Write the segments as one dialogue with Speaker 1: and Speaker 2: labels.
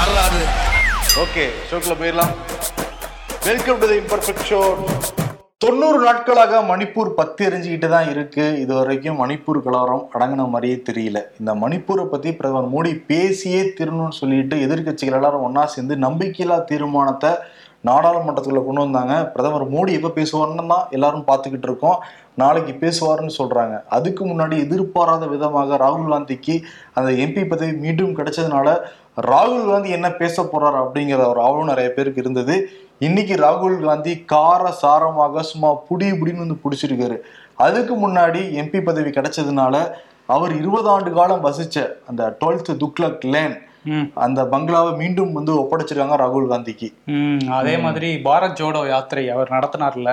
Speaker 1: வரலாறு
Speaker 2: ஓகே ஷோக்கில் போயிடலாம். Welcome to the imperfect show தொண்ணூறு நாட்களாக மணிப்பூர் பத்தி எரிஞ்சுக்கிட்டு தான் இருக்கு. இது வரைக்கும் மணிப்பூர் கலவரம் அடங்கின மாதிரியே தெரியல. இந்த மணிப்பூரை பத்தி பிரதமர் மோடி பேசியே திருணும்னு சொல்லிட்டு எதிர்க்கட்சிகள் எல்லாரும் ஒன்றா சேர்ந்து நம்பிக்கையில்லா தீர்மானத்தை நாடாளுமன்றத்துக்குள்ள கொண்டு வந்தாங்க. பிரதமர் மோடி எப்போ பேசுவார்னு தான் எல்லாரும் பார்த்துக்கிட்டு இருக்கோம். நாளைக்கு பேசுவாருன்னு சொல்றாங்க. அதுக்கு முன்னாடி எதிர்பாராத விதமாக ராகுல் காந்திக்கு அந்த எம்பி பதவி மீண்டும் கிடைச்சதுனால ராகுல் காந்தி என்ன பேச போறாரு அப்படிங்கிற ஒரு ஆவலும் நிறைய பேருக்கு இருந்தது. இன்னைக்கு ராகுல் காந்தி கார சாரமாக சும்மா புடி புடின்னு வந்து பிடிச்சிருக்காரு. அதுக்கு முன்னாடி எம்பி பதவி கிடைச்சதுனால அவர் இருபது ஆண்டு காலம் வசிச்ச அந்த டுவெல்த் துக்லக் லேன் அந்த பங்களாவை மீண்டும் வந்து ஒப்படைச்சிருக்காங்க ராகுல் காந்திக்கு.
Speaker 3: அதே மாதிரி பாரத் ஜோடோ யாத்திரை அவர் நடத்தினார்ல.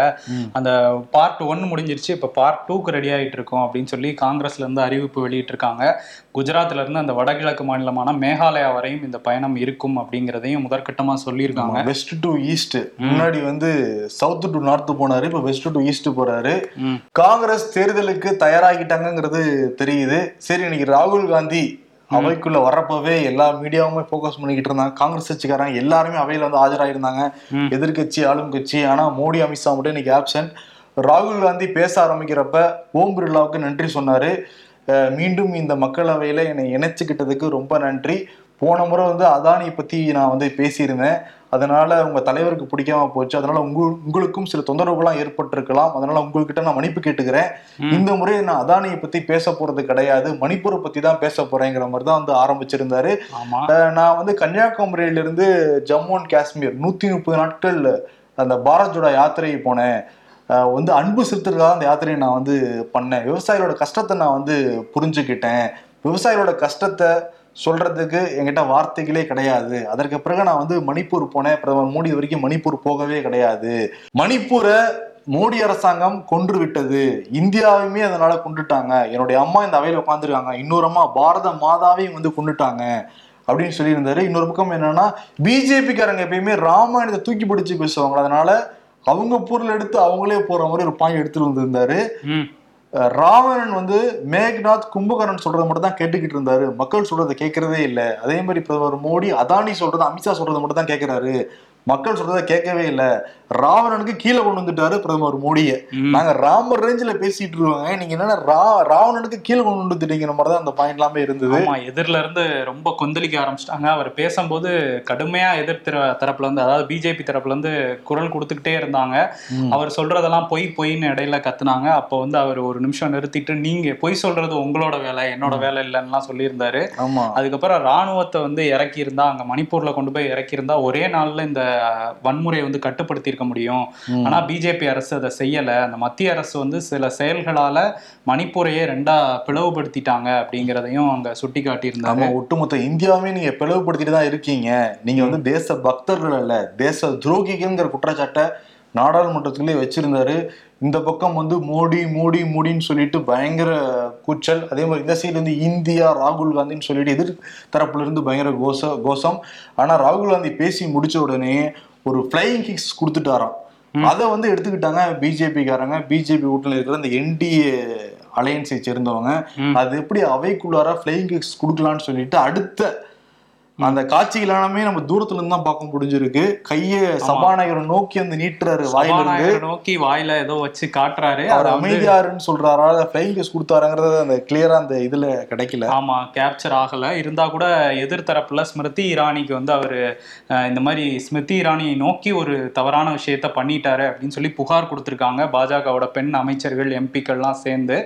Speaker 3: அந்த பார்ட் ஒன் முடிஞ்சிருச்சு இப்ப பார்ட் டூக்கு ரெடி ஆயிட்டு இருக்கோம் அப்படின்னு சொல்லி காங்கிரஸ்ல இருந்து அறிவிப்பு வெளியிட்டிருக்காங்க. குஜராத்ல இருந்து அந்த வடகிழக்கு மாநிலமான மேகாலயா வரையும் இந்த பயணம் இருக்கும் அப்படிங்கிறதையும் முதற்கட்டமா சொல்லியிருக்காங்க.
Speaker 2: வெஸ்ட் டு ஈஸ்ட் முன்னாடி வந்து சவுத் டு நார்த் போனாரு இப்ப வெஸ்ட் டு ஈஸ்ட் போறாரு. காங்கிரஸ் தேர்தலுக்கு தயாராகிட்டாங்கங்கிறது தெரியுது. சரி இன்னைக்கு ராகுல் காந்தி அவைக்குள்ள வர்றப்பவே எல்லா மீடியாவுமே ஃபோக்கஸ் பண்ணிக்கிட்டு இருந்தாங்க. காங்கிரஸ் கட்சிக்காரங்க எல்லாருமே அவையில வந்து ஆஜராயிருந்தாங்க. எதிர்க்கட்சி ஆளும் கட்சி. ஆனா மோடி அமித்ஷா மட்டும் இன்னைக்கு ஆப்சன்ட் ராகுல் காந்தி பேச ஆரம்பிக்கிறப்ப ஓம் பிர்லாவுக்கு நன்றி சொன்னாரு. மீண்டும் இந்த மக்களவையில என்னை இணைச்சுக்கிட்டதுக்கு ரொம்ப நன்றி. போன முறை வந்து அதானியை பத்தி நான் வந்து பேசியிருந்தேன். அதனால உங்க தலைவருக்கு பிடிக்காம போச்சு. அதனால உங்க உங்களுக்கும் சில தொந்தரவுகள்லாம் ஏற்பட்டிருக்கலாம். அதனால உங்ககிட்ட நான் மன்னிப்பு கேட்டுக்கிறேன். இந்த முறை நான் அதானியை பத்தி பேச போறது கிடையாது. மணிப்பூரை பத்தி தான் பேச போறேங்கிற மாதிரி தான் வந்து ஆரம்பிச்சிருந்தாரு. நான் வந்து கன்னியாகுமரியில இருந்து ஜம்மு அண்ட் காஷ்மீர் நூத்தி முப்பது நாட்கள் அந்த பாரத் ஜோடோ யாத்திரை போனேன். வந்து அன்பு செலுத்துறதுக்காக அந்த யாத்திரையை நான் வந்து பண்ணேன். விவசாயிகளோட கஷ்டத்தை நான் வந்து புரிஞ்சுக்கிட்டேன். விவசாயிகளோட கஷ்டத்தை சொல்றதுக்கு என்கிட்ட வார்த்தைகளே கிடையாது. அதற்கு பிறகு நான் வந்து மணிப்பூர் போனேன். பிரதமர் மோடி வரைக்கும் மணிப்பூர் போகவே கிடையாது. மணிப்பூரை மோடி அரசாங்கம் கொன்று விட்டது இந்தியாவையுமே அதனால கொண்டுட்டாங்க என்னுடைய அம்மா இந்த அவையில் உட்காந்துருக்காங்க இன்னொரு அம்மா பாரத மாதாவையும் வந்து கொண்டுட்டாங்க அப்படின்னு சொல்லியிருந்தாரு. இன்னொரு பக்கம் என்னன்னா பிஜேபிக்காரங்க எப்பயுமே ராமாயணத்தை தூக்கி பிடிச்சி பேசுவாங்க. அதனால அவங்க பொருள் எடுத்து அவங்களே போற மாதிரி ஒரு பாயிண்ட் எடுத்துட்டு வந்திருந்தாரு. ராவணன் வந்து மேக்நாத் கும்பகர்ணன் சொல்றதை மட்டும் தான் கேட்டுக்கிட்டு இருந்தாரு. மக்கள் சொல்றதை கேட்கறதே இல்லை. அதே மாதிரி பிரதமர் மோடி அதானி சொல்றது அமித்ஷா சொல்றதை மட்டும் தான் கேட்கிறாரு. மக்கள் சொல்றதை கேட்கவே இல்லை. ராவணனுக்கு கீழே கொண்டு வந்துட்டாரு பிரதமர் மோடியை. நாங்க ராமர் ரேஞ்சில பேசிட்டு இருக்கோங்க. நீங்க என்னன்னா ரா ராவணனுக்கு கீழே கொண்டு வந்துட்டீங்கிற மாதிரி தான் அந்த பாயிண்ட் எல்லாமே இருந்தது.
Speaker 3: ஆமா எதிரில இருந்து ரொம்ப கொந்தளிக்க ஆரம்பிச்சிட்டாங்க. அவர் பேசும்போது கடுமையா எதிர் திர- தரப்புல இருந்து அதாவது பிஜேபி தரப்புல இருந்து குரல் கொடுத்துக்கிட்டே இருந்தாங்க. அவர் சொல்றதெல்லாம் பொய் பொய்ன்னு இடையில கத்துனாங்க. அப்போ வந்து அவர் ஒரு நிமிஷம் நிறுத்திட்டு நீங்க பொய் சொல்றது உங்களோட வேலை என்னோட வேலை இல்லைன்னுலாம் சொல்லியிருந்தாரு. அதுக்கப்புறம் ராணுவத்தை வந்து இறக்கி இருந்தா அங்க மணிப்பூர்ல கொண்டு போய் இறக்கி இருந்தா ஒரே நாள்ல இந்த வன்முறையை வந்து கட்டுப்படுத்தி இருக்க முடியும். ஆனா பிஜேபி அரசு அதை செய்யல. அந்த மத்திய அரசு வந்து சில செயல்களால மணிப்பூரையே ரெண்டா பிளவுபடுத்திட்டாங்க அப்படிங்கிறதையும் அங்க சுட்டி காட்டியிருந்தாங்க
Speaker 2: ஒட்டுமொத்த இந்தியாவே நீங்க பிளவுபடுத்திட்டு தான் இருக்கீங்க. நீங்க வந்து தேச பக்தர்கள் அல்ல தேச துரோகிகள்ங்கிற குற்றச்சாட்டை நாடாளுமன்றத்திலே வச்சிருந்தாரு. இந்த பக்கம் வந்து மோடி மோடி மோடின்னு சொல்லிட்டு பயங்கர கூச்சல். அதே மாதிரி இந்த சைடு வந்து இந்தியா ராகுல் காந்தின்னு சொல்லிட்டு எதிர் தரப்புல இருந்து பயங்கர கோச கோஷம். ஆனா ராகுல் காந்தி பேசி முடிச்ச உடனே ஒரு ஃபிளைங் கிக்ஸ் கொடுத்துட்டாராம். அதை வந்து எடுத்துக்கிட்டாங்க பிஜேபிக்காரங்க. பிஜேபி வீட்டில் இருக்கிற இந்த என்டிஏ அலையன்ஸை சேர்ந்தவங்க. அது எப்படி அவைக்குள்ளார ஃபிளைங் கிக்ஸ் கொடுக்கலான்னு சொல்லிட்டு அடுத்த அந்த காட்சிகள் எல்லாமே நம்ம தூரத்துல இருந்து தான் பார்க்க முடிஞ்சிருக்கு. கைய சபாநாயகரை நோக்கி வந்து நீட்டுறாரு வாயில
Speaker 3: நோக்கி வாயில ஏதோ வச்சு காட்டுறாரு.
Speaker 2: அவர் அமைதியாருன்னு சொல்றாரா? ஃபிளைங் கிக்ஸ் கொடுத்தாருங்கிறது அந்த கிளியரா அந்த இதுல கிடைக்கல.
Speaker 3: ஆமா கேப்சர் ஆகல. இருந்தா கூட எதிர்த்தரப்புல ஸ்மிருதி இரானிக்கு வந்து அவரு இந்த மாதிரி ஸ்மிருதி இரானியை நோக்கி ஒரு தவறான விஷயத்த பண்ணிட்டாரு அப்படின்னு சொல்லி புகார் கொடுத்திருக்காங்க. பாஜகவோட பெண் அமைச்சர்கள் எம்பிக்கள்லாம் சேர்ந்து.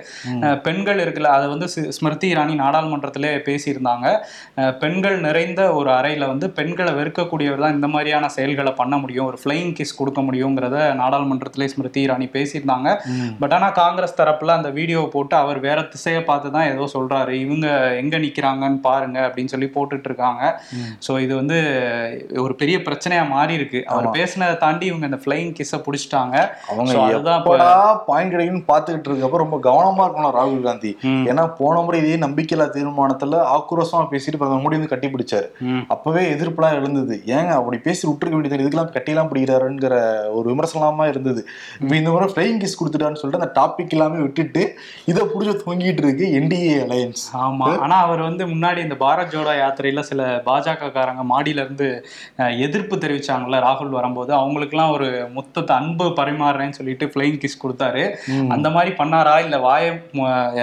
Speaker 3: பெண்கள் இருக்குல்ல அதை வந்து ஸ்மிருதி இரானி நாடாளுமன்றத்திலே பேசியிருந்தாங்க. பெண்கள் நிறைந்த ஒரு அறையில வந்து பெண்களை வெறுக்கக்கூடியவர் தான் இந்த மாதிரியான செயல்களை பண்ண முடியும்? ஒரு ஃப்ளைங் கிஸ் கொடுக்க முடியுங்கிறத நாடாளுமன்றத்திலே ஸ்மிருதி இரானி பேசியிருந்தாங்க. பட் ஆனா காங்கிரஸ் தரப்புல அந்த வீடியோ போட்டு அவர் வேற திசையை பார்த்து தான் ஏதோ சொல்றாரு. இவங்க எங்க நிக்கிறாங்கன்னு பாருங்க அப்படின்னு சொல்லி போட்டுட்டு இருக்காங்க. சோ இது வந்து ஒரு பெரிய பிரச்சனையா மாறி இருக்கு. அவர் பேசினதை தாண்டி இவங்க இந்த ஃபிளைங் கிஸ்ஸை புடிச்சிட்டாங்க.
Speaker 2: அவங்க
Speaker 3: அதுதான்
Speaker 2: பாயிண்ட் கிடைக்குன்னு பாத்துக்கிட்டு இருக்கப்ப ரொம்ப கவனமா இருக்கணும் ராகுல் காந்தி. ஏன்னா போன முறை இதே நம்பிக்கையில்லா தீர்மானத்துல ஆக்ரோஷமா பேசிட்டு பிரதமர் மோடி வந்து கட்டி பிடிச்சாரு. அப்பவே எதிர்ப்புலாம் எழுந்தது ஏங்க அப்படி பேசி விட்டுருக்க வேண்டியது இதுக்கெல்லாம் கட்டிலாம் பிடிக்கிறாருங்கிற ஒரு விமர்சனமா இருந்தது. இப்போ இந்த முறை ஃபிளைங் கிஸ் கொடுத்துட்டான்னு சொல்லிட்டு அந்த டாபிக் எல்லாமே விட்டுட்டு இதை புடிச்சு தொங்கிட்டு இருக்கு என்டிஏ அலையன்ஸ்
Speaker 3: ஆமா. ஆனா அவர் வந்து முன்னாடி இந்த பாரத் ஜோடோ யாத்திரையில சில பாஜக காரங்க மாடியில இருந்து எதிர்ப்பு தெரிவிச்சாங்கல்ல ராகுல் வரும்போது அவங்களுக்குலாம் ஒரு முத்தத்தை அன்பு பரிமாறுறேன்னு சொல்லிட்டு ஃபிளைங் கிஸ் கொடுத்தாரு. அந்த மாதிரி பண்ணாரா? இல்ல வாய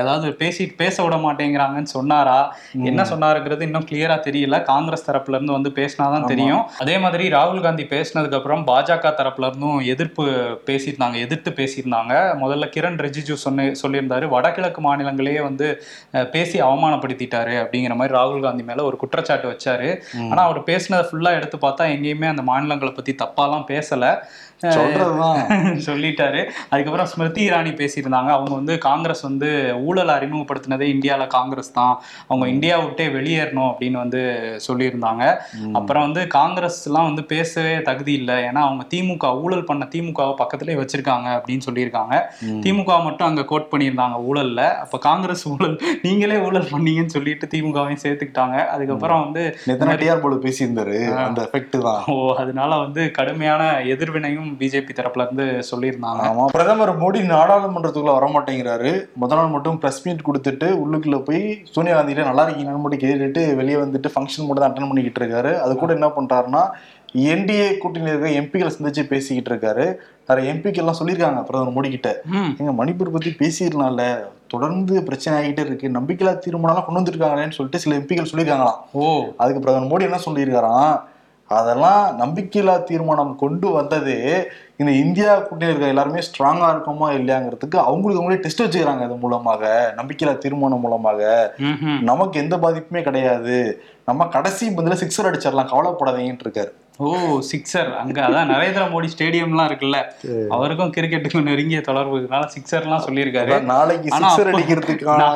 Speaker 3: ஏதாவது பேசி பேச விட மாட்டேங்கிறாங்கன்னு சொன்னாரா? என்ன சொன்னாருங்கிறது இன்னும் கிளியரா தெரியல. காங்கிரஸ் தரப்புல இருந்து வந்து பேசினாதான் தெரியும். அதே மாதிரி ராகுல் காந்தி பேசினதுக்கு அப்புறம் பாஜக தரப்புல இருந்தும் எதிர்ப்பு பேசியிருந்தாங்க எதிர்த்து பேசியிருந்தாங்க. முதல்ல கிரண் ரிஜிஜு சொன்ன சொல்லியிருந்தாரு வடகிழக்கு மாநிலங்களையே வந்து பேசி அவமானப்படுத்திட்டாரு அப்படிங்கிற மாதிரி ராகுல் காந்தி மேல ஒரு குற்றச்சாட்டு வச்சாரு. ஆனா அவர் பேசினதை ஃபுல்லா எடுத்து பார்த்தா எங்கேயுமே அந்த மாநிலங்களை பத்தி தப்பாலாம் பேசல. சொல்லிட்டாரு. அதுக்கப்புறம் ஸ்மிருதி இரானி பேசியிருந்தாங்க. அவங்க வந்து காங்கிரஸ் வந்து ஊழல் அறிமுகப்படுத்தினதே இந்தியால காங்கிரஸ் தான். அவங்க இந்தியா விட்டே வெளியேறணும் அப்படின்னு வந்து சொல்லியிருந்தாங்க. அப்புறம் வந்து காங்கிரஸ் எல்லாம் வந்து பேசவே தகுதி இல்லை. ஏன்னா அவங்க திமுக ஊழல் பண்ண திமுகவை பக்கத்துலேயே வச்சிருக்காங்க அப்படின்னு சொல்லியிருக்காங்க. திமுக மட்டும் அங்க கோட் பண்ணியிருந்தாங்க ஊழல்ல. அப்ப காங்கிரஸ் ஊழல் நீங்களே ஊழல் பண்ணீங்கன்னு சொல்லிட்டு திமுகவையும் சேர்த்துக்கிட்டாங்க. அதுக்கப்புறம் வந்து
Speaker 2: போல பேசியிருந்தாரு. அந்த எஃபெக்ட் தான்.
Speaker 3: ஓ அதனால வந்து கடுமையான எதிர்வினையும் பிஜேபி தரப்புல இருந்து சொல்லியிருந்தாங்க.
Speaker 2: ஆமா பிரதமர் மோடி நாடாளுமன்றத்துக்குள்ள வரமாட்டேங்கிறாரு. முதல் நாள் மட்டும் பிரஸ் மீட் கொடுத்துட்டு உள்ளுக்குள்ள போய் சோனியா காந்திகிட்ட நல்லா இருக்கீங்கன்னு மட்டும் கேட்டுட்டு வெளியே வந்துட்டு ஃபங்க்ஷன் மட்டும் தான் அட்டன் பண்ணிக்கிட்டு இருக்காரு. அது கூட என்ன பண்றாருன்னா என்டிஏ கூட்டணியில் இருக்க எம்பிகளை சந்திச்சு பேசிக்கிட்டு இருக்காரு. நிறைய எம்பிக்கள் எல்லாம் சொல்லியிருக்காங்க பிரதமர் மோடி கிட்ட எங்க மணிப்பூர் பத்தி பேசிடலாம்ல தொடர்ந்து பிரச்சனை ஆகிட்டே இருக்கு. நம்பிக்கையில்லா தீர்மானம் கொண்டு வந்திருக்காங்களேன்னு சொல்லிட்டு சில எம்பிக்கள் சொல்லியிருக்காங்களாம்.
Speaker 3: ஓ.
Speaker 2: அதுக்கு பிரதமர் மோடி என்ன சொல்லியிருக்காராம்? அதெல்லாம் நம்பிக்கையில்லா தீர்மானம் கொண்டு வந்ததே இந்த இந்தியா கூட்டணியில் இருக்க எல்லாருமே ஸ்ட்ராங்கா இருக்குமா இல்லையாங்கிறதுக்கு அவங்களுக்கு அவங்களே டெஸ்ட் வச்சுக்கிறாங்க இது மூலமாக நம்பிக்கையில்லா தீர்மானம் மூலமாக. நமக்கு எந்த பாதிப்புமே கிடையாது. நம்ம கடைசி பந்தில சிக்ஸர் அடிச்சிடலாம் கவலைப்படாதீங்கன்னு இருக்காரு.
Speaker 3: ஓ சிக்ஸர் அங்க அதான் நரேந்திர மோடி ஸ்டேடியம்லாம் இருக்குல்ல. அவருக்கும் கிரிக்கெட்டுக்கும் நெருங்கிய தொடர்பு. இருக்கனால சிக்ஸர்லாம் சொல்லியிருக்காரு.
Speaker 2: நாளைக்கு சிக்ஸர் அடிக்கிறதுக்கான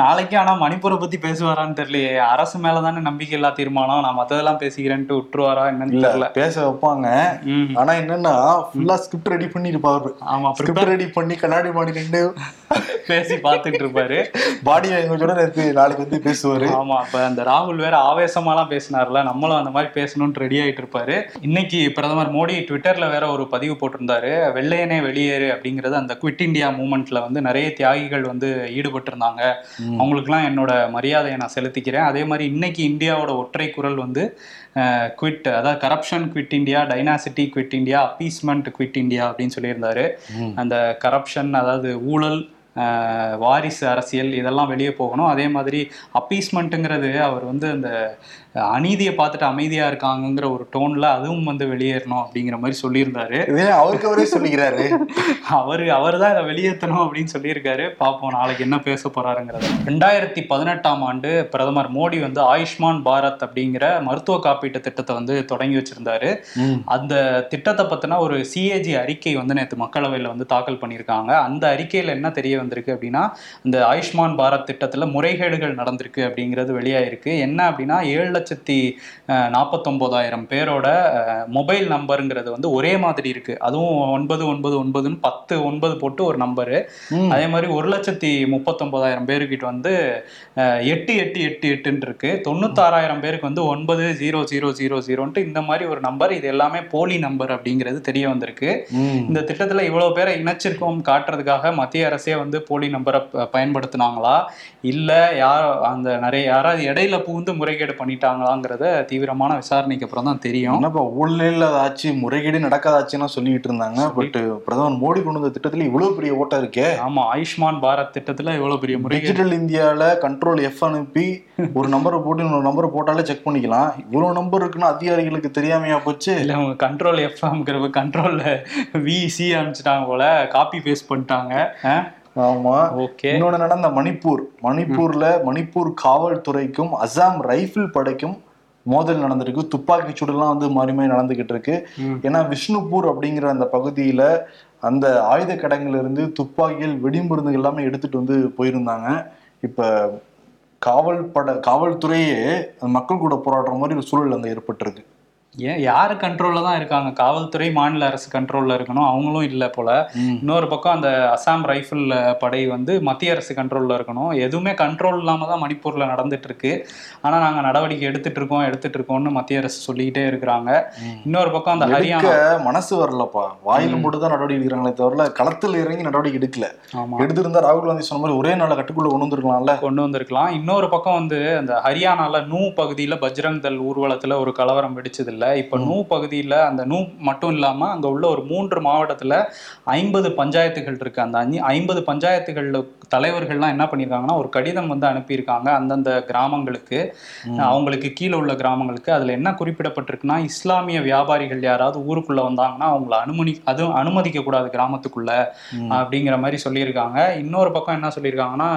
Speaker 3: நாளைக்கு ஆனா மணிப்பூரை பத்தி பேசுவாரான்னு தெரியலையே. அரசு மேலதானே நம்பிக்கை இல்லா தீர்மானம். நான் மத்ததெல்லாம் பேசிக்கிறேன்ட்டு விட்டுருவாரா என்னன்னு தெரியல.
Speaker 2: பேச வைப்பாங்க. ஆனா என்னன்னா ஃபுல்லா ஸ்கிரிப்ட் ரெடி பண்ணி இருப்பாரு
Speaker 3: ஆமா
Speaker 2: ஸ்கிரிப்ட் ரெடி பண்ணி கண்ணாடி மாடி நின்று
Speaker 3: பேசி பார்த்துட்டு இருப்பாரு.
Speaker 2: பாடி லாங்குவேஜோட நேத்து நாளைக்கு வந்து பேசுவாரு.
Speaker 3: ஆமா அப்ப அந்த ராகுல் வேற ஆவேசமாலாம் பேசினார்ல நம்மளும் அந்த மாதிரி பேசணும்னு ரெடி ஆயிட்டு இருப்பாரு. இன்னைக்கு பிரதமர் மோடி ட்விட்டர்ல வேற ஒரு பதிவு போட்டிருந்தாரு வெள்ளையனே வெளியேறு அப்படிங்கிறது அந்த குவிட் இந்தியா மூமெண்ட்ல வந்து நிறைய தியாகிகள் வந்து ஈடுபட்டு இருந்தாங்க அவங்களுக்குலாம் என்னோட மரியாதையை நான் செலுத்திக்கிறேன். அதே மாதிரி இன்னைக்கு இந்தியாவோட ஒற்றை குரல் வந்து குவிட் அதாவது corruption quit India dynasty quit India appeasement quit India அப்படின்னு சொல்லியிருந்தாரு. அந்த கரப்ஷன் அதாவது ஊழல் வாரிசு அரசியல் இதெல்லாம் வெளியே போகணும். அதே மாதிரி அப்பீஸ்மெண்ட்டுங்கிறது அவர் வந்து அந்த அநீதியை பார்த்துட்டு அமைதியா இருக்காங்கங்கிற ஒரு டோன்ல அதுவும் வந்து வெளியேறணும் அப்படிங்கிற மாதிரி சொல்லியிருந்தாரு.
Speaker 2: அவருக்கு அவரே சொல்லிக்கிறாரு.
Speaker 3: அவரு அவர் தான் இதை வெளியேற்றணும் அப்படின்னு சொல்லியிருக்காரு. பார்ப்போம் நாளைக்கு என்ன பேச போறாருங்கிறது. ரெண்டாயிரத்தி பதினெட்டாம் ஆண்டு பிரதமர் மோடி வந்து ஆயுஷ்மான் பாரத் அப்படிங்கிற மருத்துவ காப்பீட்டு திட்டத்தை வந்து தொடங்கி வச்சிருந்தாரு. அந்த திட்டத்தை பத்தின ஒரு சிஏஜி அறிக்கை வந்து நேற்று மக்களவையில் வந்து தாக்கல் பண்ணியிருக்காங்க. அந்த அறிக்கையில் என்ன தெரிய வந்திருக்கு அப்படின்னா இந்த ஆயுஷ்மான் பாரத் திட்டத்துல முறைகேடுகள் நடந்திருக்கு அப்படிங்கிறது வெளியாயிருக்கு. என்ன அப்படின்னா ஏழு லட்சத்தி நாற்பத்தொம்போதாயிரம் பேரோட மொபைல் நம்பருங்கிறது வந்து ஒரே மாதிரி இருக்கு. அதுவும் ஒன்பது ஒன்பது ஒன்பதுன்னு பத்து ஒன்பது போட்டு ஒரு நம்பரு. அதே மாதிரி ஒரு லட்சத்தி முப்பத்தொன்பதாயிரம் பேருக்கிட்ட வந்து எட்டு எட்டு எட்டு எட்டுன்னு இருக்கு. தொண்ணூத்தாறாயிரம் பேருக்கு வந்து ஒன்பது ஜீரோ ஜீரோ ஜீரோ ஜீரோன்ட்டு இந்த மாதிரி ஒரு நம்பர். இது எல்லாமே போலி நம்பர் அப்படிங்கிறது தெரிய வந்திருக்கு. இந்த திட்டத்துல இவ்வளவு பேரை இணைச்சிருக்கோம் காட்டுறதுக்காக மத்திய அரசே வந்து போலி நம்பரை பயன்படுத்துனாங்களா? இல்ல யார் அந்த நிறைய யாராவது இடையில புகுந்து முறைகேடு பண்ணிட்டாங்களாங்கிறத தீவிரமான விசாரணைக்கு அப்புறம் தான் தெரியும்.
Speaker 2: என்னப்பா ஊழல் ஆச்சு முறைகேடு நடக்காதாச்சுன்னா சொல்லிட்டு இருந்தாங்க. பட் பிரதமர் மோடி கொண்டு வந்த திட்டத்துல இவ்வளவு பெரிய ஓட்டம் இருக்கே.
Speaker 3: ஆமா ஆயுஷ்மான் பாரத் திட்டத்துல இவ்வளவு பெரிய
Speaker 2: டிஜிட்டல் இந்தியால கண்ட்ரோல் எஃப் அனுப்பி ஒரு நம்பரை போட்டு இன்னொரு நம்பரை போட்டாலே செக் பண்ணிக்கலாம். இவ்வளவு நம்பர் இருக்குன்னு அதிகாரிகளுக்கு தெரியாமையா போச்சு?
Speaker 3: இல்ல அவங்க கண்ட்ரோல் எஃப்எம்ங்கிற கண்ட்ரோல்ல விசி அனுப்பிச்சிட்டாங்க போல காப்பி பேஸ்ட் பண்ணிட்டாங்க.
Speaker 2: ஆமா.
Speaker 3: ஓகே.
Speaker 2: இன்னொன்னு நடந்த மணிப்பூர். மணிப்பூர்ல மணிப்பூர் காவல்துறைக்கும் அசாம் ரைபிள் படைக்கும் மோதல் நடந்திருக்கு. துப்பாக்கி சூடுலாம் வந்து மாறி மாறி நடந்துகிட்டு இருக்கு. ஏன்னா விஷ்ணுபூர் அப்படிங்கிற அந்த பகுதியில அந்த ஆயுத கடங்குல இருந்து துப்பாக்கிகள் வெடிமருந்துகள் எல்லாமே எடுத்துட்டு வந்து போயிருந்தாங்க. இப்ப காவல் பட காவல்துறையே மக்கள் கூட போராடுற மாதிரி ஒரு சூழல் அங்க ஏற்பட்டிருக்கு.
Speaker 3: ஏன் யாரு கண்ட்ரோல்ல தான் இருக்காங்க? காவல்துறை மாநில அரசு கண்ட்ரோல்ல இருக்கணும். அவங்களும் இல்லை போல. இன்னொரு பக்கம் அந்த அசாம் ரைஃபிள் படை வந்து மத்திய அரசு கண்ட்ரோல்ல இருக்கணும். எதுவுமே கண்ட்ரோல் இல்லாம தான் மணிப்பூர்ல நடந்துட்டு இருக்கு. ஆனா நாங்க நடவடிக்கை எடுத்துட்டு இருக்கோம் எடுத்துட்டு இருக்கோம்னு மத்திய அரசு சொல்லிக்கிட்டே இருக்கிறாங்க. இன்னொரு பக்கம் அந்த ஹரியானா
Speaker 2: மனசு வரலப்பா. வாயில மட்டும் தான் நடவடிக்கை எடுக்கிறாங்களே தவிர களத்துல இறங்கி நடவடிக்கை எடுக்கல.
Speaker 3: ஆமா.
Speaker 2: எடுத்திருந்தா ராகுல் காந்தி சொன்ன மாதிரி ஒரே நாள்ல கட்டுக்குள்ள கொண்டு வந்திருக்கலாம்ல.
Speaker 3: கொண்டு வந்திருக்கலாம். இன்னொரு பக்கம் வந்து அந்த ஹரியானால நூ பகுதியில பஜ்ரங் தள் ஊர்வலத்துல ஒரு கலவரம் வெடிச்சது இல்ல இப்ப நூ பகுதியில அந்த நூ மட்டும் இல்லாம அங்க உள்ள ஒரு மூன்று மாவட்டத்துல ஐம்பது பஞ்சாயத்துகள் இருக்கு. அந்த அஞ்சு ஐம்பது பஞ்சாயத்துகள்ல தலைவர்கள்லாம் என்ன பண்ணியிருக்காங்கன்னா ஒரு கடிதம் வந்து அனுப்பியிருக்காங்க அந்தந்த கிராமங்களுக்கு. அவங்களுக்கு கீழே உள்ள கிராமங்களுக்கு. அதுல என்ன குறிப்பிடப்பட்டிருக்குன்னா இஸ்லாமிய வியாபாரிகள் யாராவது ஊருக்குள்ள வந்தாங்கன்னா அவங்கள அனுமதி அதுவும் அனுமதிக்க கூடாது கிராமத்துக்குள்ள. அப்படிங்கிற மாதிரி சொல்லியிருக்காங்க. இன்னொரு பக்கம் என்ன சொல்லியிருக்காங்கன்னா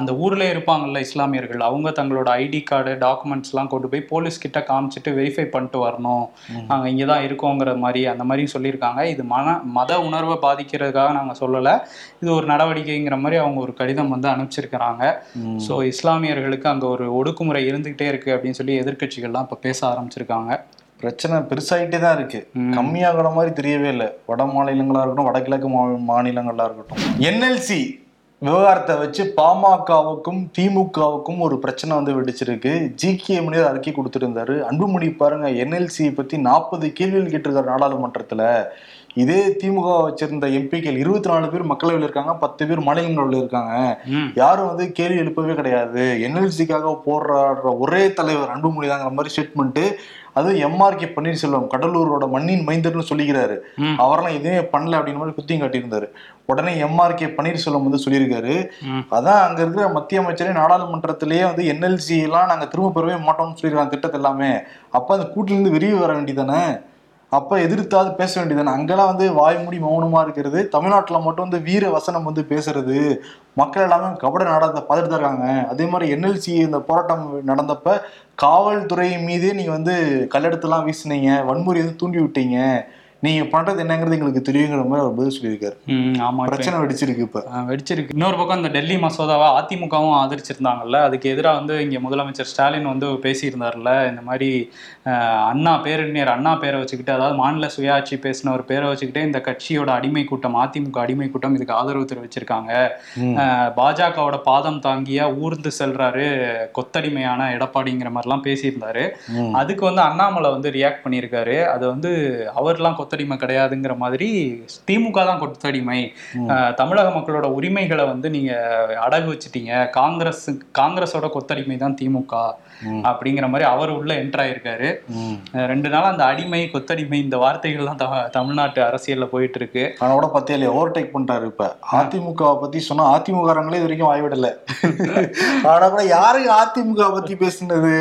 Speaker 3: அந்த ஊர்ல இருப்பாங்கல்ல இஸ்லாமியர்கள் அவங்க தங்களோட ஐடி கார்டு டாக்குமெண்ட்ஸ் எல்லாம் கொண்டு போய் போலீஸ் கிட்ட காமிச்சிட்டு வெரிஃபை பண்ணிட்டு வரணும். நாங்க இங்க தான் இருக்கோங்கிற மாதிரி அந்த மாதிரி சொல்லியிருக்காங்க. இது மன மத உணர்வை பாதிக்கிறதுக்காக நாங்க சொல்லல. இது ஒரு நடவடிக்கைங்கிற மாதிரி அவங்க ஒரு கடிதம் வந்து அனுப்பிச்சிருக்கிறாங்க. ஸோ இஸ்லாமியர்களுக்கு அங்க ஒரு ஒடுக்குமுறை இருந்துகிட்டே இருக்கு அப்படின்னு சொல்லி எதிர்க்கட்சிகள்லாம் இப்ப பேச ஆரம்பிச்சிருக்காங்க.
Speaker 2: பிரச்சனை பெருசாயிட்டே தான் இருக்கு.
Speaker 3: ம்.
Speaker 2: கம்மியாகிற மாதிரி தெரியவே இல்லை. வட மாநிலங்களா இருக்கட்டும் வடகிழக்கு மா- மாநிலங்களா இருக்கட்டும். என்எல்சி விவகாரத்தை வச்சு பாமகவுக்கும் திமுகவுக்கும் ஒரு பிரச்சனை வந்து வெடிச்சிருக்கு. ஜி கே மணியர் அறிக்கை கொடுத்துருந்தாரு. அன்புமணி பாருங்க என்எல்சி பத்தி நாற்பது கேள்விகள் கேட்டிருக்காரு நாடாளுமன்றத்துல. இதே திமுக வச்சிருந்த எம்பிக்கள் இருபத்தி நாலு பேர் மக்களவையில் இருக்காங்க பத்து பேர் மாநிலங்களவையில் இருக்காங்க. யாரும் வந்து கேள்வி எழுப்பவே கிடையாது. என்எல்சிக்காக போராடுற ஒரே தலைவர் அன்புமணி தாங்கிற மாதிரி ஸ்டேட்மெண்ட் அது எம்ஆர்கே பன்னீர்செல்வம் கடலூரோட மண்ணின் மைந்தர்னு சொல்லிக்கிறாரு. அவரெல்லாம் எதுவுமே பண்ணல அப்படின்னு மாதிரி குத்தியும் காட்டியிருந்தாரு. உடனே எம்ஆர்கே பன்னீர்செல்வம் வந்து சொல்லியிருக்காரு. அதான் அங்க இருக்கிற மத்திய அமைச்சரே நாடாளுமன்றத்திலேயே வந்து என்எல்சி எல்லாம் நாங்க திரும்ப பெறவே மாட்டோம்னு சொல்லியிருக்காங்க திட்டத்தை எல்லாமே அப்ப அந்த கூட்டிலிருந்து வெளியே வர வேண்டியதானே அப்போ எதிர்த்தாவது பேச வேண்டியது அங்கெல்லாம் வந்து வாய் மூடி இருக்கிறது. தமிழ்நாட்டில் மட்டும் வந்து வீர வசனம் வந்து பேசுறது. மக்கள் எல்லாமே கபட நடத்த பார்த்துட்டு தான் இருக்காங்க. அதே மாதிரி என்எல்சி இந்த போராட்டம் நடந்தப்ப காவல்துறை மீதே நீங்கள் வந்து கல்லெடுத்துலாம் வீசுனீங்க. வன்முறை வந்து தூண்டி விட்டீங்க. நீங்க பண்றது என்னங்கிறது எங்களுக்கு தெரியுங்கிற மாதிரி அவர் பதில் சொல்லியிருக்காரு.
Speaker 3: ஆமா
Speaker 2: பிரச்சனை வெடிச்சிருக்கு இப்ப.
Speaker 3: வெடிச்சிருக்கு. இன்னொரு பக்கம் இந்த டெல்லி மசோதாவை அதிமுகவும் ஆதரிச்சிருந்தாங்கல்ல அதுக்கு எதிராக வந்து இங்க முதலமைச்சர் ஸ்டாலின் வந்து பேசியிருந்தார்ல இந்த மாதிரி அண்ணா பேரறிஞர் அண்ணா பேரை வச்சுக்கிட்டு அதாவது மாநில சுயாட்சி பேசின ஒரு பேரை வச்சுக்கிட்டே இந்த கட்சியோட அடிமை கூட்டம் அதிமுக அடிமை கூட்டம் இதுக்கு ஆதரவு தெரிவிச்சிருக்காங்க. பாஜகவோட பாதம் தாங்கியா ஊர்ந்து செல்றாரு கொத்தடிமையான எடப்பாடிங்கிற மாதிரிலாம் பேசியிருந்தாரு. அதுக்கு வந்து அண்ணாமலை வந்து ரியாக்ட் பண்ணியிருக்காரு. அது வந்து அவர்லாம் கொத்தடிமை கிடையாதுங்கிற மாதிரி திமுக தான் கொத்தடிமை தமிழக மக்களோட உரிமைகளை வந்து நீங்க அடகு வச்சுட்டீங்க. காங்கிரஸ் காங்கிரஸோட கொத்தடிமை தான் திமுக. அப்படிங்கிற மாதிரி அவர் உள்ள என்டர் ஆயிருக்காரு. ரெண்டு நாளா அந்த அடிமை கொத்தடிமை இந்த வார்த்தைகள் த- தமிழ்நாட்டு அரசியல்ல போயிட்டு இருக்கு
Speaker 2: ஆனா கூட பத்தியா இல்லையா ஓவர்டேக் பண்ணிட்டாரு இப்ப. அதிமுக பத்தி சொன்னா அதிமுகங்களே இது வரைக்கும் வாய்விடல. ஆனா கூட யாருக்கு அதிமுக பத்தி பேசுனது?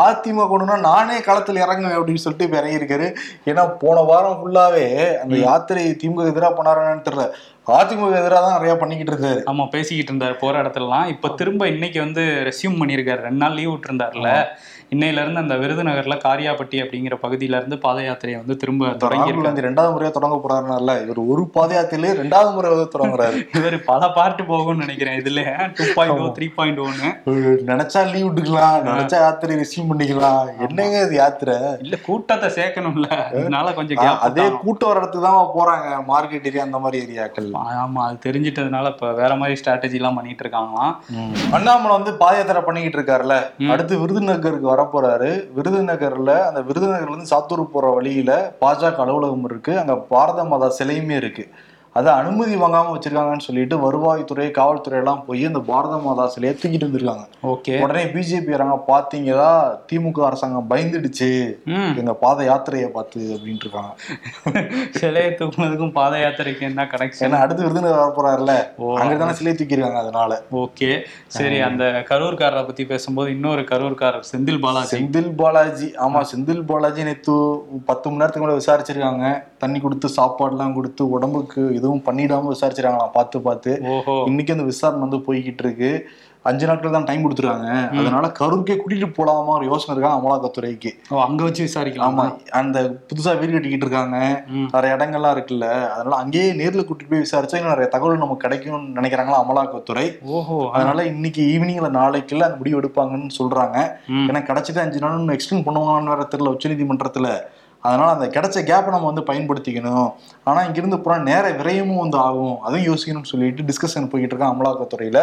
Speaker 2: அதிமுக கொண்டுனா நானே களத்துல இறங்குவேன் அப்படின்னு சொல்லிட்டு இப்ப இறங்கி இருக்காரு ஏன்னா போன வாரம் ஃபுல்லாவே அந்த யாத்திரை திமுக எதிராக பண்ணாரான்னு தெரியல. அதிமுக எதிராக தான் நிறைய பண்ணிக்கிட்டு இருக்காரு.
Speaker 3: ஆமா பேசிக்கிட்டு இருந்தாரு போற இடத்துலலாம். இப்ப திரும்ப இன்னைக்கு வந்து ரெஸ்யூம் பண்ணியிருக்காரு. ரெண்டு நாள் லீவ் விட்டுருந்தாருல. இன்னையில இருந்து அந்த விருதுநகர்ல காரியாபட்டி அப்படிங்கிற பகுதியில இருந்து பாத யாத்திரையை வந்து திரும்ப தொடங்கி
Speaker 2: காந்தி ரெண்டாவது முறையா தொடங்க போறாருனால இவர் ஒரு பாத யாத்திரையிலே ரெண்டாவது முறை வந்து தொடங்குறாரு.
Speaker 3: இவர் பல பார்ட் போகும்னு நினைக்கிறேன். இதுல டூ பாயிண்ட் ஓ த்ரீ பாயிண்ட் ஒன்னு
Speaker 2: நினைச்சா லீவ் விட்டுக்கலாம் நினைச்சா யாத்திரை ரிசீவ் பண்ணிக்கலாம். என்னங்க இது யாத்திரை?
Speaker 3: இல்ல கூட்டத்தை சேர்க்கணும்ல. அதனால கொஞ்சம்
Speaker 2: அதே கூட்டம் வர இடத்துக்கு தான் போறாங்க. மார்க்கெட் ஏரியா அந்த மாதிரி ஏரியாக்கள்.
Speaker 3: ஆமா அது தெரிஞ்சிட்டதுனால இப்ப வேற மாதிரி ஸ்ட்ராட்டஜி எல்லாம் பண்ணிட்டு இருக்காங்களாம்.
Speaker 2: அண்ணாமலை வந்து பாத யாத்திரை பண்ணிக்கிட்டு இருக்காருல்ல. அடுத்து விருதுநகருக்கு வர வரப்போறாரு. விருதுநகர்ல அந்த விருதுநகர்ல இருந்து சாத்தூர் போற வழியில பாஜக அலுவலகம் இருக்கு. அங்க பாரத மாதா சிலையுமே இருக்கு. அதை அனுமதி வாங்காம வச்சிருக்காங்கன்னு சொல்லிட்டு வருவாய்த்துறை காவல்துறை எல்லாம் போய் அந்த பாரத மாதா சிலையை தூக்கிட்டு வந்திருக்காங்க.
Speaker 3: ஓகே.
Speaker 2: உடனே பிஜேபி வராங்க பாத்தீங்களா திமுக அரசாங்கம் பயந்துடுச்சு. எங்க பாத யாத்திரையை பார்த்து அப்படின்ட்டு இருக்காங்க.
Speaker 3: சிலையை தூக்குனதுக்கும் பாத யாத்திரைக்கு என்ன கனெக்ஷன்
Speaker 2: ஏன்னா அடுத்து விருதுநகர் வர போறாருல
Speaker 3: ஓ.
Speaker 2: அங்கதானே சிலை தூக்கிருக்காங்க அதனால.
Speaker 3: ஓகே. சரி அந்த கரூர்காரரை பத்தி பேசும்போது இன்னொரு கரூர்காரர் செந்தில் பாலாஜி.
Speaker 2: செந்தில் பாலாஜி. ஆமா செந்தில் பாலாஜி நேத்து பத்து மணி நேரத்துக்கு மேல விசாரிச்சிருக்காங்க. தண்ணி கொடுத்து சாப்பாடுலாம் கொடுத்து உடம்புக்கு எதுவும் பண்ணிடாம விசாரிச்சிருக்காங்களாம் பார்த்து பார்த்து. இன்னைக்கு அந்த விசாரணை வந்து போய்கிட்டு இருக்கு. அஞ்சு நாட்கள் தான் டைம் கொடுத்துருக்காங்க. அதனால கரூருக்கே கூட்டிட்டு போலாமா ஒரு யோசனை இருக்காங்க அமலாக்கத்துறைக்கு.
Speaker 3: அங்க வச்சு விசாரிக்கலாம்?
Speaker 2: ஆமா. அந்த புதுசா வீடு கட்டிக்கிட்டு இருக்காங்க. நிறைய இடங்கள்லாம் இருக்குல்ல. அதனால அங்கேயே நேர்ல கூட்டிட்டு போய் விசாரிச்சா இன்னும் நிறைய தகவல் நமக்கு கிடைக்கும்னு நினைக்கிறாங்களா அமலாக்கத்துறை.
Speaker 3: ஓஹோ.
Speaker 2: அதனால இன்னைக்கு ஈவினிங்ல நாளைக்குள்ள அந்த முடிவு எடுப்பாங்கன்னு சொல்றாங்க. ஏன்னா கிடைச்சிட்டு அஞ்சு நாள் எக்ஸ்டெண்ட் பண்ணுவாங்கன்னு வேற தெரியல. உச்சநீதிமன்றத்துல. அதனால அந்த கிடைச்ச கேப்பை நம்ம வந்து பயன்படுத்திக்கணும். ஆனா இங்கிருந்து போனா நேர விரயமும் வந்து ஆகும். அதையும் யோசிக்கணும்னு சொல்லிட்டு டிஸ்கஷன் போய்கிட்டு இருக்காங்க அமலாக்கத்துறையில.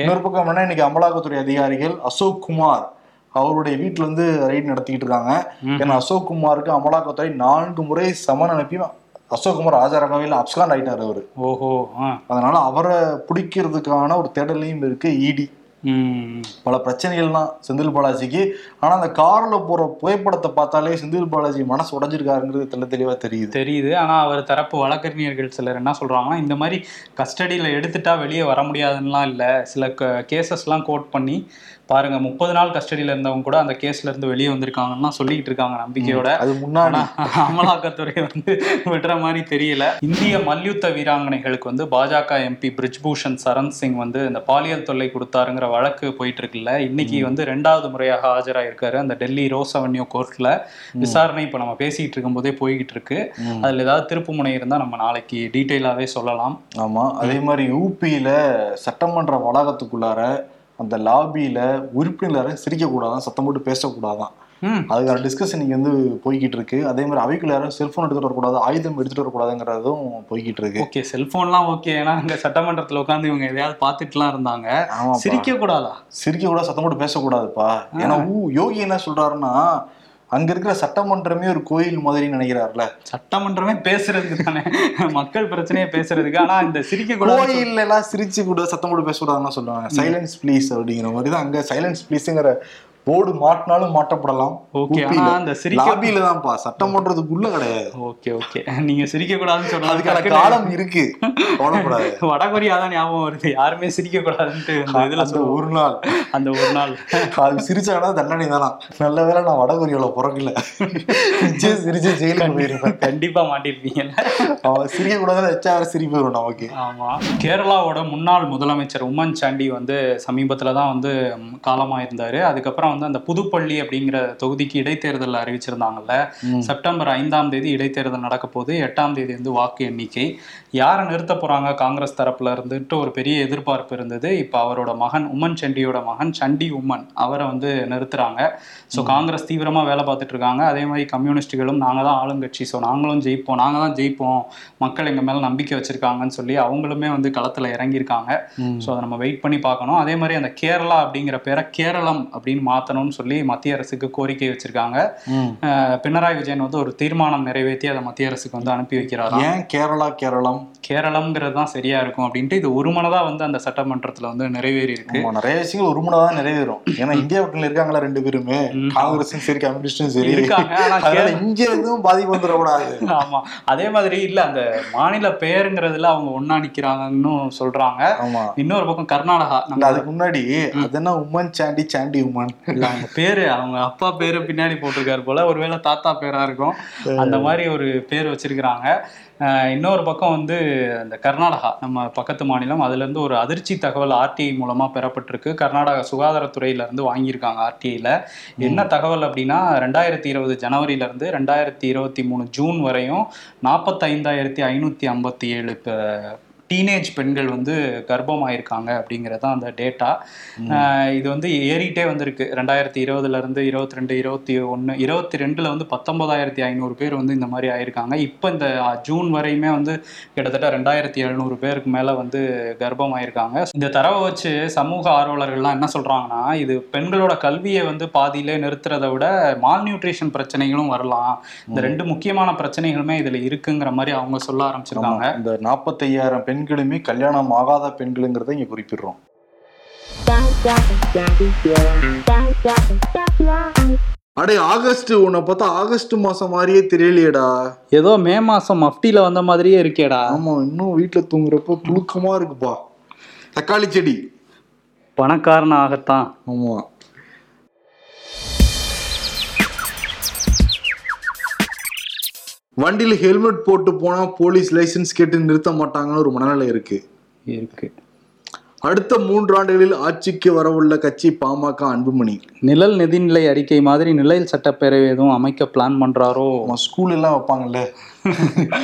Speaker 2: இன்னொரு பக்கம் என்னன்னா இன்னைக்கு அமலாக்கத்துறை அதிகாரிகள் அசோக் குமார் அவருடைய வீட்டுல வந்து ரைடு நடத்திக்கிட்டு இருக்காங்க. ஏன்னா அசோக் குமாருக்கு அமலாக்கத்துறை நான்கு முறை சமன் அனுப்பி அசோக் குமார் ஆஜராகவே இல்லை அப்ஸ்காண்ட் ஆயிட்டாரு அவரு.
Speaker 3: ஓஹோ
Speaker 2: அதனால அவரை பிடிக்கிறதுக்கான ஒரு தேடலையும் இருக்கு இடி
Speaker 3: ம்
Speaker 2: பல பிரச்சனைகள்லாம் செந்தில் பாலாஜிக்கு. ஆனா அந்த கார்ல போற புகைப்படத்தை பார்த்தாலே செந்தில் பாலாஜி மனசு உடைஞ்சிருக்காருங்கிறது தெள்ள தெளிவா தெரியுது.
Speaker 3: தெரியுது. ஆனா அவர் தரப்பு வழக்கறிஞர்கள் சிலர் என்ன சொல்றாங்கன்னா இந்த மாதிரி கஸ்டடியில எடுத்துட்டா வெளியே வர முடியாதுன்னுலாம் இல்ல. சில கேசஸ்லாம் கோட் பண்ணி பாருங்க முப்பது நாள் கஸ்டடியில இருந்தவங்க கூட அந்த கேஸ்ல இருந்து வெளியே வந்திருக்காங்கன்னா சொல்லிட்டு இருக்காங்க நம்பிக்கையோட.
Speaker 2: அது முன்னாடி.
Speaker 3: அமலாக்கத்துறை வந்து விடுற மாதிரி தெரியல. இந்திய மல்யுத்த வீராங்கனைகளுக்கு வந்து பாஜக எம்பி பிரிஜ்பூஷன் சரண் சிங் வந்து இந்த பாலியல் தொல்லை கொடுத்தாருங்கிற வழக்கு போயிட்டு இருக்குல்ல இன்னைக்கு வந்து ரெண்டாவது முறையாக ஆஜராயிருக்காரு. அந்த டெல்லி ரோஸ் அவென்யூ கோர்ட்ல விசாரணை இப்ப நம்ம பேசிட்டு இருக்கும் போதே போய்கிட்டு இருக்கு. அதுல ஏதாவது திருப்பு முனை இருந்தா நம்ம நாளைக்கு டீட்டெயிலாவே சொல்லலாம்.
Speaker 2: ஆமா அதே மாதிரி யூபியில சட்டமன்ற வளாகத்துக்குள்ளார அந்த லாபியில உறுப்பினரை சிரிக்க கூடாதான் சத்தம் போட்டு பேசக்கூடாதான். அதுக்கான டிஸ்கஷன் இங்க வந்து போய்கிட்டு இருக்கு. அதே மாதிரி அவைக்குள்ள யாரும் செல்போன் எடுத்துட்டு வரக்கூடாது ஆயுதம் எடுத்துட்டு வரக்கூடாதுங்கிறதும் போய்கிட்டு இருக்கு.
Speaker 3: ஓகே செல்போன்லாம் ஓகே. ஏன்னா அங்க சட்டமன்றத்துல உட்காந்து இவங்க எதையாவது பார்த்துட்டுலாம் இருந்தாங்க. சிரிக்க கூடாதா
Speaker 2: சிரிக்க கூட சத்தம் போட்டு பேசக்கூடாதுப்பா. ஏன்னா ஊ யோகி என்ன சொல்றாருன்னா அங்க இருக்கிற சட்டமன்றமே ஒரு கோயில் மாதிரி நினைக்கிறாருல.
Speaker 3: சட்டமன்றமே பேசுறதுக்கு தானே? மக்கள் பிரச்சனையை பேசுறதுக்கு. ஆனா இந்த சிரிக்க
Speaker 2: கோயில்ல எல்லாம் சிரிச்சு கூட சத்தம் போட்டு பேசக்கூடாதுன்னு சொல்லுவாங்க. சைலன்ஸ் ப்ளீஸ் அப்படிங்கிற மாதிரி தான். அங்க சைலன்ஸ் ப்ளீஸ்ங்கிற போர்டு மாட்டினாலும் மாட்டப்படலாம்.
Speaker 3: ஓகே ஆனா அந்த சிரிக்க
Speaker 2: லாபியில தான்ப்பா. சட்டமன்றத்துக்குள்ள கிடையாது.
Speaker 3: Okay okay. நீங்க சிரிக்க கூடாதுன்னு
Speaker 2: அதுக்கான
Speaker 3: சொல்றது
Speaker 2: காலம் இருக்கு. கவலைப்படாது.
Speaker 3: வடகொரியா தான் ஞாபகம் வருது. யாருமே சிரிக்க கூடாதுன்ட்டு இதுல
Speaker 2: ஒரு நாள்.
Speaker 3: அந்த ஒரு நாள்.
Speaker 2: அது சிரிச்சாங்கன்னா தண்டனை தானா? நல்ல வேளை நான் வடகொரியால பிறக்கல. சிரிச்சு ஜெயிலுக்கு போயிருப்பேன்.
Speaker 3: கண்டிப்பா மாட்டிருப்பீங்கல்ல.
Speaker 2: அவன் சிரிக்க கூடாதுன்னு வச்சா அவரை சிரிப்பு வரும் நமக்கு.
Speaker 3: ஆமா. கேரளாவோட முன்னாள் முதலமைச்சர் உம்மன் சாண்டி வந்து சமீபத்துல தான் வந்து காலமாயிருந்தாரு. அதுக்கப்புறம் வந்து அந்த புதுப்பள்ளி அப்படிங்கிற தொகுதிக்கு இடைத்தேர்தல் அறிவிச்சிருந்தாங்கல்ல. செப்டம்பர் ஐந்தாம் தேதி இடைத்தேர்தல் நடக்க போது எட்டாம் தேதி வந்து வாக்கு எண்ணிக்கை. யாரை நிறுத்த போறாங்க? காங்கிரஸ் தரப்புல இருந்துட்டு ஒரு பெரிய எதிர்பார்ப்பு இருந்தது. இப்போ அவரோட மகன் உம்மன் சண்டியோட மகன் சண்டி உம்மன் அவரை வந்து நிறுத்துறாங்க. ஸோ காங்கிரஸ் தீவிரமா வேலை பார்த்துட்டு இருக்காங்க. அதே மாதிரி கம்யூனிஸ்டுகளும் நாங்க தான் ஆளுங்கட்சி. ஸோ நாங்களும் ஜெயிப்போம். நாங்க தான் ஜெயிப்போம். மக்கள் எங்க மேல நம்பிக்கை வச்சிருக்காங்கன்னு சொல்லி அவங்களுமே வந்து களத்துல இறங்கியிருக்காங்க. ஸோ அதை நம்ம வெயிட் பண்ணி பார்க்கணும். அதே மாதிரி அந்த கேரளா அப்படிங்கிற பேரை கேரளம் அப்படின்னு மாத்தணும்னு சொல்லி மத்திய அரசுக்கு கோரிக்கை வச்சிருக்காங்க. பினராயி விஜயன் வந்து ஒரு தீர்மானம் நிறைவேற்றி அதை மத்திய அரசுக்கு வந்து அனுப்பி வைக்கிறாராம்.
Speaker 2: ஏன் கேரளா கேரளம்?
Speaker 3: கேரளம்ங்கிறது தான் சரியா இருக்கும் அப்படின்ட்டு இது ஒரு மனதா வந்து அந்த சட்டமன்றத்துல வந்து நிறைவேறி இருக்கு.
Speaker 2: நிறைய விஷயங்கள் ஒரு மணி தான் நிறைவேறும். ஏன்னா இந்தியா கூட்டணியில இருக்காங்களா ரெண்டு பேருமே. காங்கிரஸும் சரி கம்யூனிஸ்டும் சரி.
Speaker 3: இருக்காங்க
Speaker 2: இங்க எதுவும் பாதிப்பு வந்துடக்கூடாது.
Speaker 3: ஆமா அதே மாதிரி இல்ல அந்த மாநில பெயருங்கிறதுல அவங்க ஒண்ணா நிக்கிறாங்கன்னு சொல்றாங்க. இன்னொரு பக்கம் கர்நாடகா
Speaker 2: அதுக்கு முன்னாடி அது என்ன உமன் சாண்டி சாண்டி உமன்.
Speaker 3: இல்ல அவங்க பேரு அவங்க அப்பா பேரு பின்னாடி போட்டிருக்காரு போல. ஒருவேளை தாத்தா பேரா இருக்கும். அந்த மாதிரி ஒரு பேர் வச்சிருக்கிறாங்க. இன்னொரு பக்கம் வந்து அந்த கர்நாடகா நம்ம பக்கத்து மாநிலம். அதுல இருந்து ஒரு அதிர்ச்சி தகவல் ஆர்டிஐ மூலமா பெறப்பட்டிருக்கு. கர்நாடகா சுகாதாரத்துறையில இருந்து வாங்கியிருக்காங்க ஆர்டிஐல. என்ன தகவல் அப்படின்னா ரெண்டாயிரத்தி இருபது ஜனவரியில இருந்து ரெண்டாயிரத்தி இருபத்தி மூணு ஜூன் வரையும் நாற்பத்தைந்தாயிரத்தி ஐநூத்தி ஐம்பத்தி ஏழு டீனேஜ் பெண்கள் வந்து கர்ப்பமாயிருக்காங்க அப்படிங்கிறது தான் அந்த டேட்டா. இது வந்து ஏறிட்டே வந்திருக்கு. ரெண்டாயிரத்தி இருபதுல இருந்து இருபத்தி ரெண்டு இருபத்தி ஒன்று இருபத்தி ரெண்டுல வந்து பத்தொன்பதாயிரத்தி ஐநூறு பேர் வந்து இந்த மாதிரி ஆயிருக்காங்க. இப்போ இந்த ஜூன் வரையுமே வந்து கிட்டத்தட்ட ரெண்டாயிரத்தி எழுநூறு பேருக்கு மேல வந்து கர்ப்பமாயிருக்காங்க. இந்த தரவை வச்சு சமூக ஆர்வலர்கள்லாம் என்ன சொல்றாங்கன்னா இது பெண்களோட கல்வியை வந்து பாதியிலே நிறுத்துறதை விட மால் நியூட்ரிஷன் பிரச்சனைகளும் வரலாம். இந்த ரெண்டு முக்கியமான பிரச்சனைகளுமே இதுல இருக்குங்கிற மாதிரி அவங்க சொல்ல ஆரம்பிச்சிருக்காங்க.
Speaker 2: இந்த நாற்பத்தையாயிரம் பெண்களுமே கல்யாணம் ஆகாத பெண்களுங்கிறத இங்க குறிப்பிடுறோம். அடே ஆகஸ்ட் உன்னை பார்த்தா ஆகஸ்ட் மாசம் மாதிரியே தெரியலையேடா.
Speaker 3: ஏதோ மே மாசம் மஃப்டில வந்த மாதிரியே இருக்கேடா.
Speaker 2: ஆமா இன்னும் வீட்டுல தூங்குறப்ப புழுக்கமா இருக்குப்பா. தக்காளி செடி.
Speaker 3: பணக்காரன் ஆகத்தான்.
Speaker 2: ஆமா. வண்டியில ஹெல்மெட் போட்டு போனா போலீஸ் லைசென்ஸ் கேட்டு நிறுத்த மாட்டாங்கன்னு ஒரு மனநிலை இருக்கு.
Speaker 3: இருக்கு.
Speaker 2: அடுத்த மூன்று ஆண்டுகளில் ஆட்சிக்கு வரவுள்ள கட்சி பாமக அன்புமணி.
Speaker 3: நிழல் நிதிநிலை அறிக்கை மாதிரி நிழல் சட்டப்பேரவை எதுவும் அமைக்க பிளான் பண்றாரோ?
Speaker 2: ஸ்கூல் எல்லாம் வைப்பாங்கல்ல.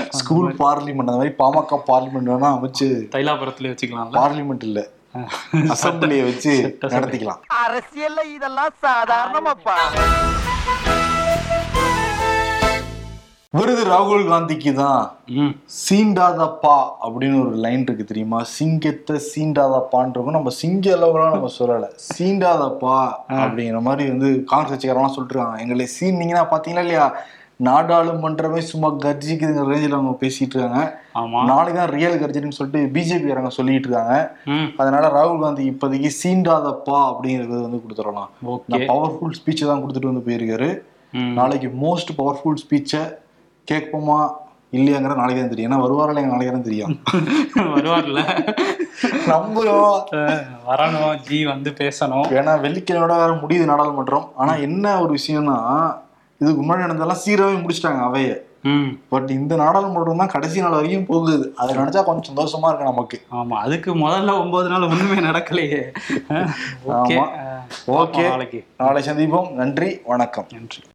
Speaker 2: ஸ்கூல் பார்லிமெண்ட் அந்த மாதிரி பாமக பார்லிமெண்ட் வேணா அமைச்சு
Speaker 3: தைலாபுரத்துல வச்சுக்கலாம்ல?
Speaker 2: பார்லிமெண்ட் இல்ல. அசம்பிளியை வச்சு நடத்திக்கலாம்.
Speaker 1: அரசியல்ல இதெல்லாம் சாதாரணமாப்பா.
Speaker 2: விருது ராகுல் காந்திக்கு தான் சீண்டாதப்பா அப்படின்னு ஒரு லைன் இருக்கு தெரியுமா? சிங்கத்தை சீண்டாதப்பான்றக்கும் நம்ம சிங்க அளவுலாம் நம்ம சொல்லல. சீண்டாதப்பா அப்படிங்கிற மாதிரி வந்து காங்கிரஸ் கட்சிக்காரெல்லாம் சொல்லிட்டு இருக்காங்க எங்களை சீண்டிங்கன்னா பாத்தீங்களா இல்லையா? நாடாளுமன்றமே சும்மா கர்ஜிக்குதுங்கிற ரேஞ்சில் அவங்க பேசிட்டு இருக்காங்க. நாளைக்கு தான் ரியல் கர்ஜின்னு சொல்லிட்டு பிஜேபி காரங்க சொல்லிட்டு இருக்காங்க. அதனால ராகுல் காந்தி இப்போதைக்கு சீண்டாதப்பா அப்படிங்கிறது வந்து கொடுத்துடலாம். பவர்ஃபுல் ஸ்பீச்சை தான் கொடுத்துட்டு வந்து போயிருக்காரு. நாளைக்கு மோஸ்ட் பவர்ஃபுல் ஸ்பீச்சை கேட்போமா இல்லையாங்கிற நாளைக்கு தான் தெரியும். ஏன்னா வருவாரில் எங்க நாளைக்கு தான் தெரியும்.
Speaker 3: வருவார்ல.
Speaker 2: நம்புறோம்.
Speaker 3: வரணும் ஜி வந்து பேசணும்.
Speaker 2: ஏன்னா வெள்ளிக்கிழமையோட வேற முடியுது நாடாளுமன்றம். ஆனா என்ன ஒரு விஷயம்னா இதுக்கு முன்னாடி நடந்ததெல்லாம் சீராவே முடிச்சிட்டாங்க அவைய.
Speaker 3: ம்.
Speaker 2: பட் இந்த நாடாளுமன்றம் தான் கடைசி நாள் வரைக்கும் போகுது. அதை நினைச்சா கொஞ்சம் சந்தோஷமா இருக்கு நமக்கு.
Speaker 3: ஆமா அதுக்கு முதல்ல ஒன்பது நாள் ஒண்ணுமே நடக்கலையே.
Speaker 2: ஓகே.
Speaker 3: நாளைக்கு.
Speaker 2: நாளை சந்திப்போம். நன்றி வணக்கம்.
Speaker 3: நன்றி.